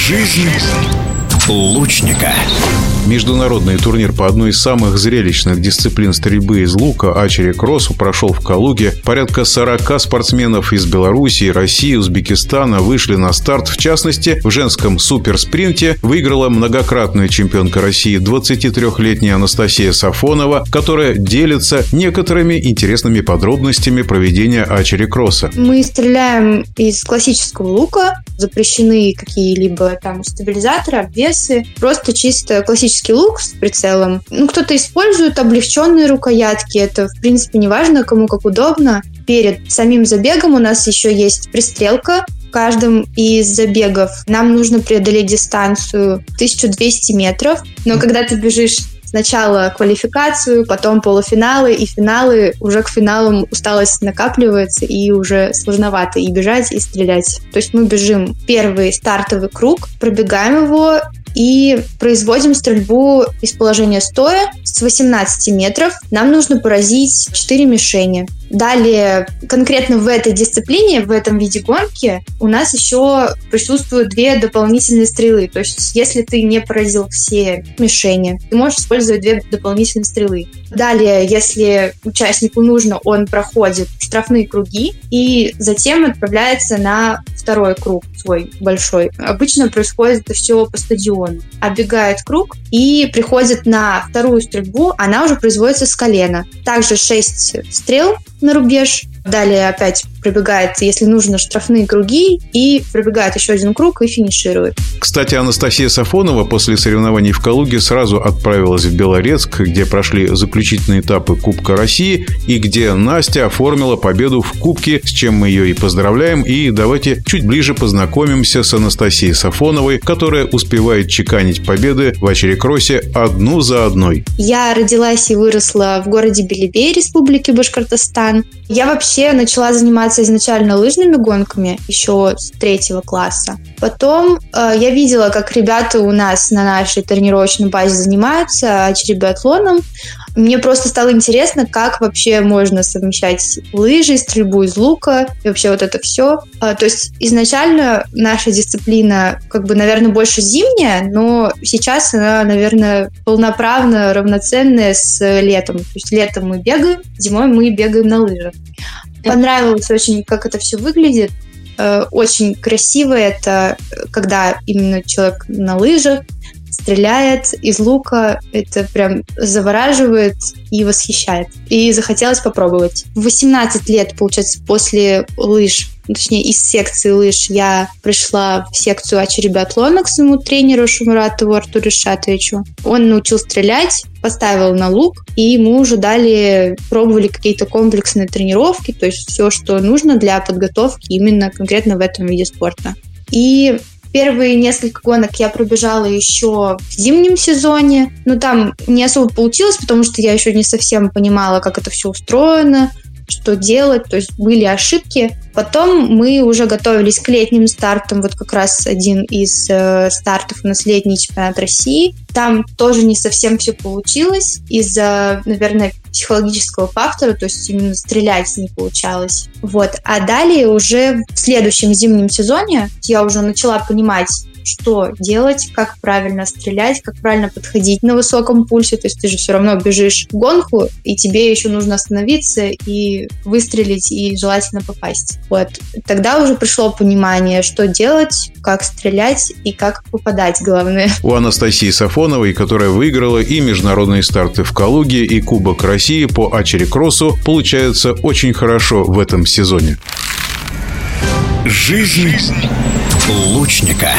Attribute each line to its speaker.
Speaker 1: Жизнь лучника.
Speaker 2: Международный турнир по одной из самых зрелищных дисциплин стрельбы из лука Ачери Кроссу прошел в Калуге. Порядка 40 спортсменов из Беларуси, России, Узбекистана вышли на старт. В частности, в женском суперспринте выиграла многократная чемпионка России 23-летняя Анастасия Сафонова, которая делится некоторыми интересными подробностями проведения Ачери Кросса.
Speaker 3: Мы стреляем из классического лука, запрещены какие-либо там стабилизаторы, обвесы, просто чисто классический лук с прицелом. Ну, кто-то использует облегченные рукоятки, это, в принципе, не важно, кому как удобно. Перед самим забегом у нас еще есть пристрелка, в каждом из забегов нам нужно преодолеть дистанцию 1200 метров, но когда ты бежишь сначала квалификацию, потом полуфиналы и финалы. Уже к финалам усталость накапливается и уже сложновато и бежать, и стрелять. То есть мы бежим первый стартовый круг, пробегаем его и производим стрельбу из положения стоя с 18 метров. Нам нужно поразить 4 мишени. Далее, конкретно в этой дисциплине, в этом виде гонки, у нас еще присутствуют две дополнительные стрелы. То есть, если ты не поразил все мишени, ты можешь использовать две дополнительные стрелы. Далее, если участнику нужно, он проходит штрафные круги и затем отправляется на второй круг свой большой. Обычно происходит это все по стадиону. Оббегает круг и приходит на вторую стрельбу, она уже производится с колена. Также 6 стрел на рубеж, Далее опять пробегает, если нужно, штрафные круги и пробегает еще один круг и финиширует.
Speaker 2: Кстати, Анастасия Сафонова после соревнований в Калуге сразу отправилась в Белорецк, где прошли заключительные этапы Кубка России и где Настя оформила победу в Кубке, с чем мы ее и поздравляем. И давайте чуть ближе познакомимся с Анастасией Сафоновой, которая успевает чеканить победы в Очерекросе одну за одной.
Speaker 3: Я родилась и выросла в городе Белебей, Республики Башкортостан. Я вообще начала заниматься изначально лыжными гонками еще с третьего класса. Потом э, я видела, как ребята у нас на нашей тренировочной базе занимаются черебиатлоном. Мне просто стало интересно, как вообще можно совмещать лыжи, стрельбу из лука и вообще вот это все. Э, то есть изначально наша дисциплина, как бы, наверное, больше зимняя, но сейчас она, наверное, полноправно равноценная с летом. То есть летом мы бегаем, зимой мы бегаем на лыжах. Понравилось очень, как это все выглядит. Э, очень красиво это, когда именно человек на лыжах стреляет из лука. Это прям завораживает и восхищает. И захотелось попробовать. В 18 лет, получается, после лыж точнее, из секции лыж я пришла в секцию ачеребиатлона к своему тренеру Шумуратову Артуру Шатовичу. Он научил стрелять, поставил на лук, и мы уже дали, пробовали какие-то комплексные тренировки, то есть все, что нужно для подготовки именно конкретно в этом виде спорта. И Первые несколько гонок я пробежала еще в зимнем сезоне, но там не особо получилось, потому что я еще не совсем понимала, как это все устроено, что делать, то есть были ошибки. Потом мы уже готовились к летним стартам, вот как раз один из э, стартов у нас летний чемпионат России. Там тоже не совсем все получилось из-за, наверное, психологического фактора, то есть именно стрелять не получалось. Вот. А далее уже в следующем зимнем сезоне я уже начала понимать, что делать, как правильно стрелять, как правильно подходить на высоком пульсе. То есть ты же все равно бежишь в гонку, и тебе еще нужно остановиться и выстрелить, и желательно попасть. Вот. Тогда уже пришло понимание, что делать, как стрелять и как попадать, главное.
Speaker 2: У Анастасии Сафоновой, которая выиграла и международные старты в Калуге, и Кубок России по Ачерекроссу, получается очень хорошо в этом сезоне.
Speaker 1: Жизнь лучника.